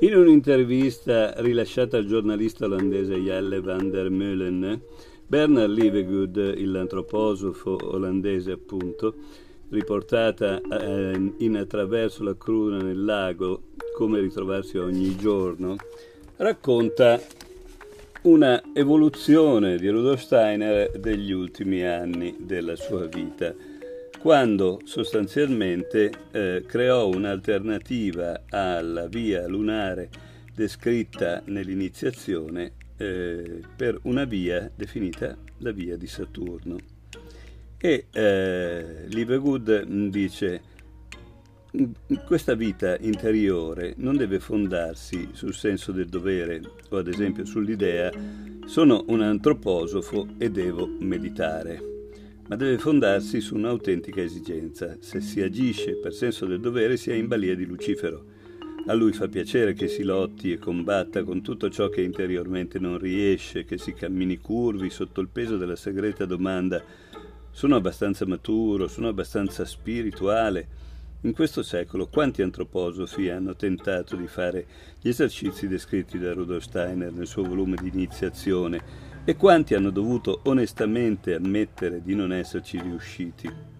In un'intervista rilasciata al giornalista olandese Jelle van der Meulen, Bernard Livegood, l'antroposofo olandese appunto, riportata eh, in Attraverso la cruna nel lago, come ritrovarsi ogni giorno, racconta una evoluzione di Rudolf Steiner degli ultimi anni della sua vita, quando sostanzialmente eh, creò un'alternativa alla via lunare descritta nell'iniziazione eh, per una via definita la via di Saturno. E eh, Livergood dice questa vita interiore non deve fondarsi sul senso del dovere o ad esempio sull'idea sono un antroposofo e devo meditare, ma deve fondarsi su un'autentica esigenza. Se si agisce per senso del dovere si è in balia di Lucifero. A lui fa piacere che si lotti e combatta con tutto ciò che interiormente non riesce, che si cammini curvi sotto il peso della segreta domanda sono abbastanza maturo, sono abbastanza spirituale in questo secolo quanti antroposofi hanno tentato di fare gli esercizi descritti da Rudolf Steiner nel suo volume di iniziazione e quanti hanno dovuto onestamente ammettere di non esserci riusciti.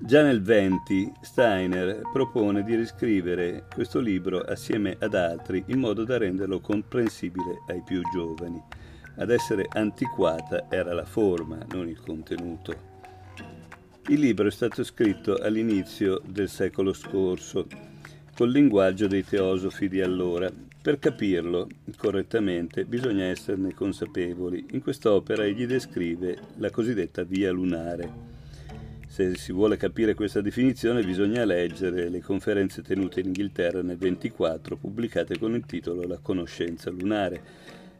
Già nel 20 Steiner propone di riscrivere questo libro assieme ad altri in modo da renderlo comprensibile ai più giovani. Ad essere antiquata era la forma, non il contenuto. Il libro è stato scritto all'inizio del secolo scorso, col linguaggio dei teosofi di allora. Per capirlo correttamente bisogna esserne consapevoli. In quest'opera egli descrive la cosiddetta via lunare. Se si vuole capire questa definizione bisogna leggere le conferenze tenute in Inghilterra nel 24 pubblicate con il titolo La conoscenza lunare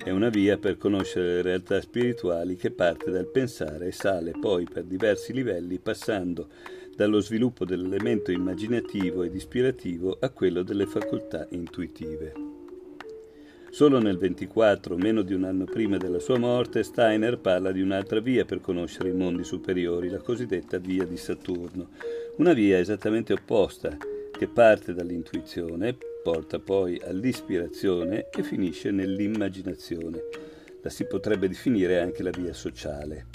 è una via per conoscere le realtà spirituali che parte dal pensare e sale poi per diversi livelli passando dallo sviluppo dell'elemento immaginativo ed ispirativo a quello delle facoltà intuitive. Solo nel 24, meno di un anno prima della sua morte, Steiner parla di un'altra via per conoscere i mondi superiori, la cosiddetta via di Saturno, una via esattamente opposta, che parte dall'intuizione, porta poi all'ispirazione e finisce nell'immaginazione. La si potrebbe definire anche la via sociale.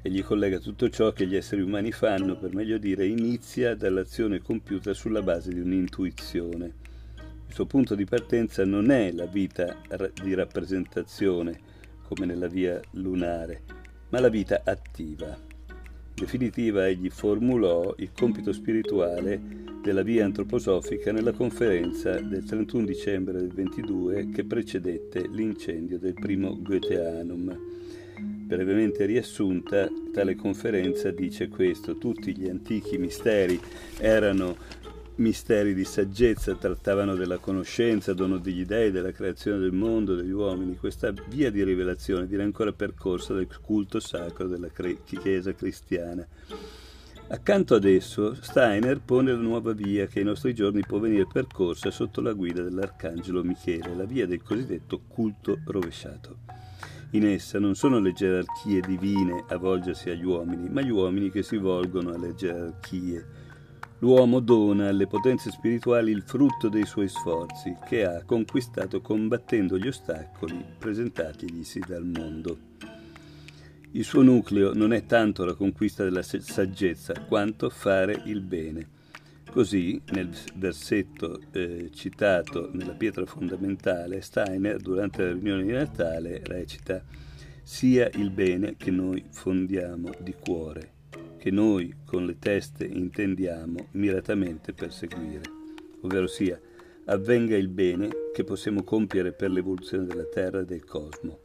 Egli collega tutto ciò che gli esseri umani fanno, per meglio dire, inizia dall'azione compiuta sulla base di un'intuizione. Il suo punto di partenza non è la vita di rappresentazione, come nella via lunare, ma la vita attiva definitiva egli formulò il compito spirituale della via antroposofica nella conferenza del 31 dicembre del 22 che precedette l'incendio del primo Goetheanum. Brevemente riassunta, tale conferenza dice questo, tutti gli antichi misteri erano misteri di saggezza, trattavano della conoscenza, dono degli dei, della creazione del mondo, degli uomini. Questa via di rivelazione viene ancora percorsa dal culto sacro della Chiesa cristiana. Accanto ad esso, Steiner pone la nuova via che ai nostri giorni può venire percorsa sotto la guida dell'Arcangelo Michele, la via del cosiddetto culto rovesciato. In essa non sono le gerarchie divine a volgersi agli uomini, ma gli uomini che si volgono alle gerarchie L'uomo dona alle potenze spirituali il frutto dei suoi sforzi, che ha conquistato combattendo gli ostacoli presentatigli dal mondo. Il suo nucleo non è tanto la conquista della saggezza, quanto fare il bene. Così, nel versetto eh, citato nella pietra fondamentale, Steiner, durante la riunione di Natale, recita sia il bene che noi fondiamo di cuore che noi con le teste intendiamo miratamente perseguire, ovvero sia avvenga il bene che possiamo compiere per l'evoluzione della Terra e del cosmo.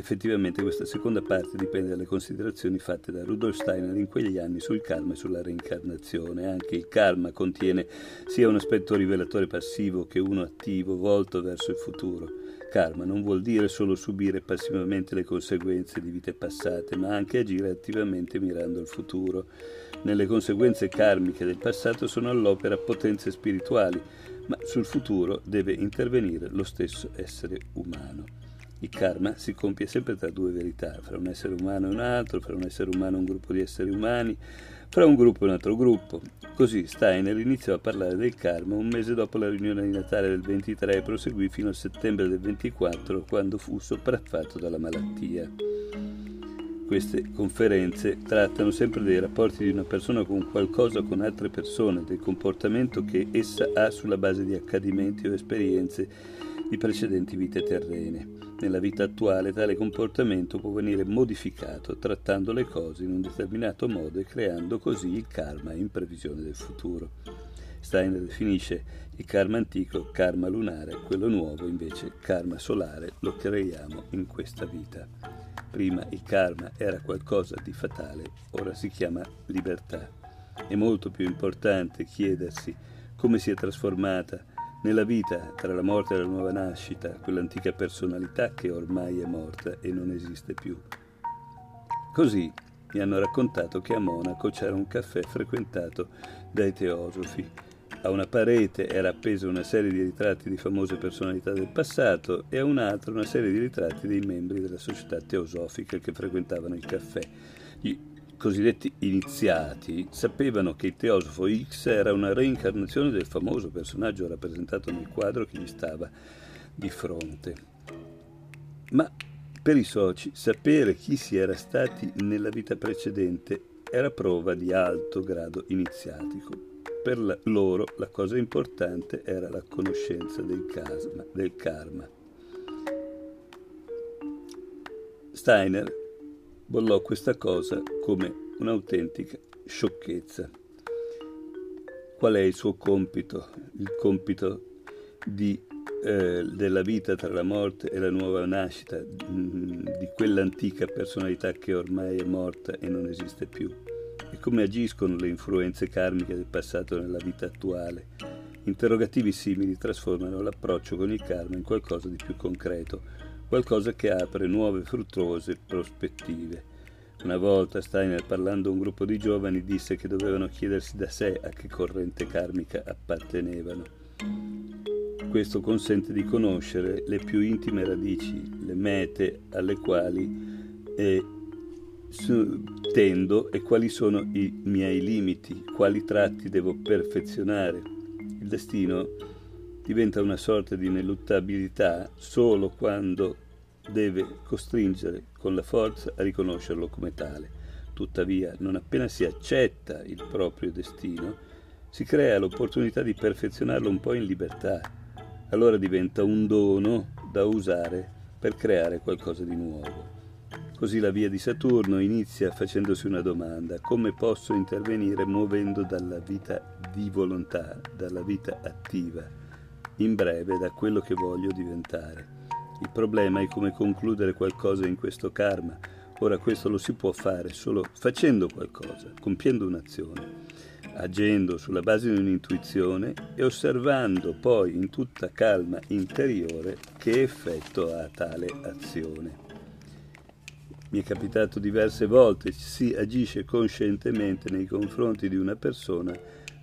Effettivamente questa seconda parte dipende dalle considerazioni fatte da Rudolf Steiner in quegli anni sul karma e sulla reincarnazione. Anche il karma contiene sia un aspetto rivelatore passivo che uno attivo volto verso il futuro. Karma non vuol dire solo subire passivamente le conseguenze di vite passate, ma anche agire attivamente mirando al futuro. Nelle conseguenze karmiche del passato sono all'opera potenze spirituali, ma sul futuro deve intervenire lo stesso essere umano. Il karma si compie sempre tra due verità, fra un essere umano e un altro, fra un essere umano e un gruppo di esseri umani, fra un gruppo e un altro gruppo. Così Steiner iniziò a parlare del karma un mese dopo la riunione di Natale del 23 e proseguì fino a settembre del 24 quando fu sopraffatto dalla malattia. Queste conferenze trattano sempre dei rapporti di una persona con qualcosa o con altre persone, del comportamento che essa ha sulla base di accadimenti o esperienze di precedenti vite terrene. Nella vita attuale tale comportamento può venire modificato trattando le cose in un determinato modo e creando così il karma in previsione del futuro. Steiner definisce il karma antico karma lunare, quello nuovo invece karma solare, lo creiamo in questa vita. Prima il karma era qualcosa di fatale, ora si chiama libertà. È molto più importante chiedersi come si è trasformata nella vita, tra la morte e la nuova nascita, quell'antica personalità che ormai è morta e non esiste più. Così mi hanno raccontato che a Monaco c'era un caffè frequentato dai teosofi. A una parete era appesa una serie di ritratti di famose personalità del passato e a un'altra una serie di ritratti dei membri della società teosofica che frequentavano il caffè. Gli cosiddetti iniziati sapevano che il teosofo X era una reincarnazione del famoso personaggio rappresentato nel quadro che gli stava di fronte. Ma per i soci sapere chi si era stati nella vita precedente era prova di alto grado iniziatico. Per loro la cosa importante era la conoscenza del, casma, del karma. Steiner bollò questa cosa come un'autentica sciocchezza. Qual è il suo compito? Il compito di, eh, della vita tra la morte e la nuova nascita, mm, di quell'antica personalità che ormai è morta e non esiste più. E come agiscono le influenze karmiche del passato nella vita attuale? Interrogativi simili trasformano l'approccio con il karma in qualcosa di più concreto, qualcosa che apre nuove fruttuose prospettive. Una volta Steiner, parlando a un gruppo di giovani, disse che dovevano chiedersi da sé a che corrente karmica appartenevano. Questo consente di conoscere le più intime radici, le mete alle quali eh, tendo e quali sono i miei limiti, quali tratti devo perfezionare. Il destino diventa una sorta di ineluttabilità solo quando deve costringere con la forza a riconoscerlo come tale. Tuttavia, non appena si accetta il proprio destino, si crea l'opportunità di perfezionarlo un po' in libertà. Allora diventa un dono da usare per creare qualcosa di nuovo. Così la via di Saturno inizia facendosi una domanda, come posso intervenire muovendo dalla vita di volontà, dalla vita attiva, in breve da quello che voglio diventare. Il problema è come concludere qualcosa in questo karma. Ora questo lo si può fare solo facendo qualcosa, compiendo un'azione, agendo sulla base di un'intuizione e osservando poi in tutta calma interiore che effetto ha tale azione. Mi è capitato diverse volte, si agisce coscientemente nei confronti di una persona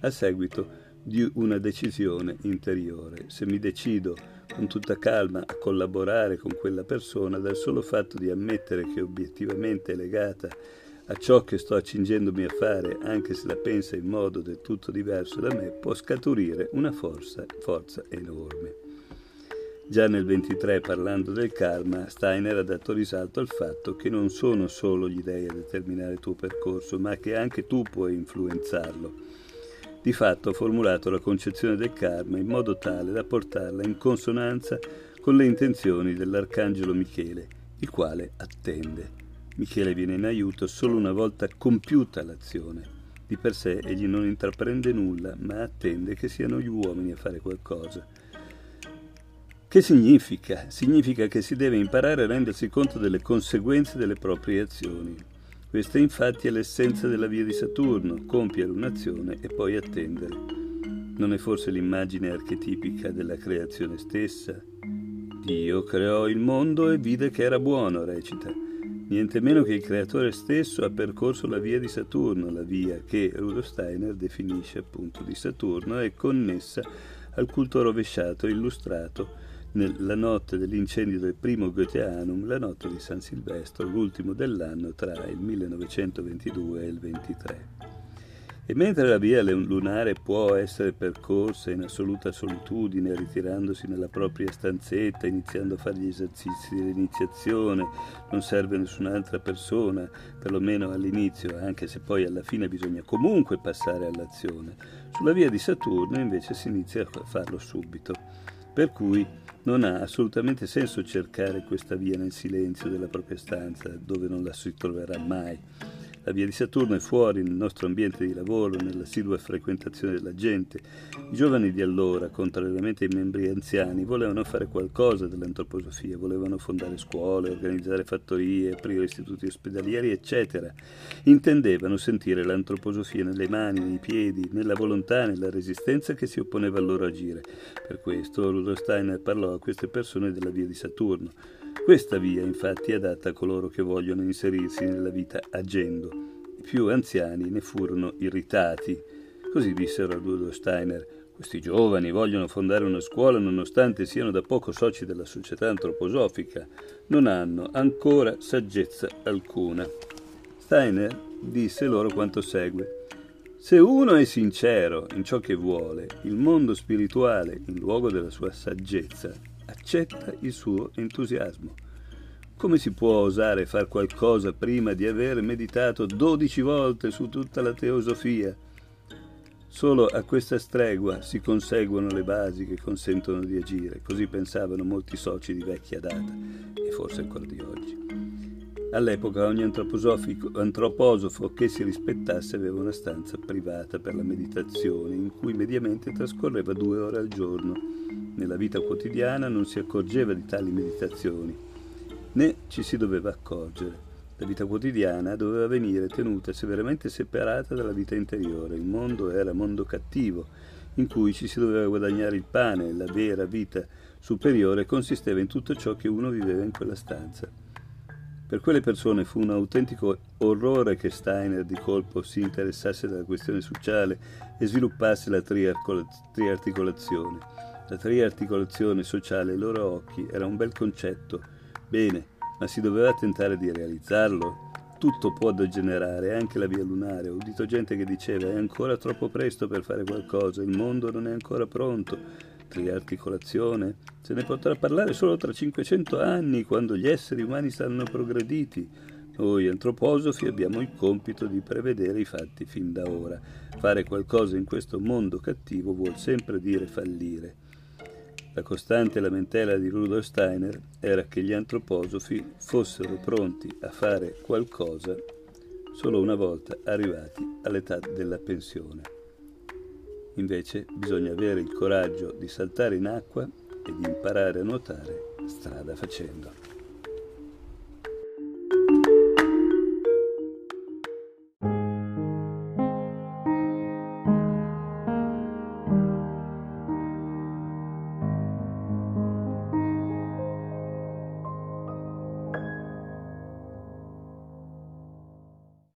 a seguito di una decisione interiore. Se mi decido con tutta calma a collaborare con quella persona, dal solo fatto di ammettere che obiettivamente è legata a ciò che sto accingendomi a fare, anche se la pensa in modo del tutto diverso da me, può scaturire una forza, forza enorme. Già nel 23, parlando del karma, Steiner ha dato risalto al fatto che non sono solo gli dei a determinare il tuo percorso, ma che anche tu puoi influenzarlo di fatto ha formulato la concezione del karma in modo tale da portarla in consonanza con le intenzioni dell'arcangelo Michele, il quale attende. Michele viene in aiuto solo una volta compiuta l'azione. Di per sé egli non intraprende nulla, ma attende che siano gli uomini a fare qualcosa. Che significa? Significa che si deve imparare a rendersi conto delle conseguenze delle proprie azioni. Questa infatti è l'essenza della via di Saturno, compiere un'azione e poi attendere. Non è forse l'immagine archetipica della creazione stessa? Dio creò il mondo e vide che era buono, recita. Niente meno che il creatore stesso ha percorso la via di Saturno, la via che Rudolf Steiner definisce appunto di Saturno e connessa al culto rovesciato illustrato nella notte dell'incendio del primo Goetheanum, la notte di San Silvestro, l'ultimo dell'anno tra il 1922 e il 23. E mentre la via lunare può essere percorsa in assoluta solitudine, ritirandosi nella propria stanzetta, iniziando a fare gli esercizi dell'iniziazione, non serve nessun'altra persona, perlomeno all'inizio, anche se poi alla fine bisogna comunque passare all'azione. Sulla via di Saturno invece si inizia a farlo subito. Per cui non ha assolutamente senso cercare questa via nel silenzio della propria stanza, dove non la si troverà mai. La via di Saturno è fuori nel nostro ambiente di lavoro, nell'assidua frequentazione della gente. I giovani di allora, contrariamente ai membri anziani, volevano fare qualcosa dell'antroposofia, volevano fondare scuole, organizzare fattorie, aprire istituti ospedalieri, eccetera. Intendevano sentire l'antroposofia nelle mani, nei piedi, nella volontà, nella resistenza che si opponeva al loro agire. Per questo Rudolf Steiner parlò a queste persone della via di Saturno. Questa via infatti è adatta a coloro che vogliono inserirsi nella vita agendo. I più anziani ne furono irritati. Così dissero a Rudolf Steiner. Questi giovani vogliono fondare una scuola nonostante siano da poco soci della società antroposofica. Non hanno ancora saggezza alcuna. Steiner disse loro quanto segue. Se uno è sincero in ciò che vuole, il mondo spirituale, in luogo della sua saggezza, accetta il suo entusiasmo. Come si può osare far qualcosa prima di aver meditato dodici volte su tutta la teosofia? Solo a questa stregua si conseguono le basi che consentono di agire, così pensavano molti soci di vecchia data e forse ancora di oggi. All'epoca ogni antroposofo che si rispettasse aveva una stanza privata per la meditazione, in cui mediamente trascorreva due ore al giorno. Nella vita quotidiana non si accorgeva di tali meditazioni, né ci si doveva accorgere. La vita quotidiana doveva venire tenuta severamente separata dalla vita interiore. Il mondo era mondo cattivo, in cui ci si doveva guadagnare il pane, la vera vita superiore consisteva in tutto ciò che uno viveva in quella stanza. Per quelle persone fu un autentico orrore che Steiner di colpo si interessasse della questione sociale e sviluppasse la triarticolazione. La triarticolazione sociale ai loro occhi era un bel concetto. Bene, ma si doveva tentare di realizzarlo. Tutto può degenerare, anche la via lunare. Ho udito gente che diceva è ancora troppo presto per fare qualcosa, il mondo non è ancora pronto triarticolazione, se ne potrà parlare solo tra 500 anni, quando gli esseri umani saranno progrediti. Noi antroposofi abbiamo il compito di prevedere i fatti fin da ora. Fare qualcosa in questo mondo cattivo vuol sempre dire fallire. La costante lamentela di Rudolf Steiner era che gli antroposofi fossero pronti a fare qualcosa solo una volta arrivati all'età della pensione. Invece bisogna avere il coraggio di saltare in acqua e di imparare a nuotare strada facendo.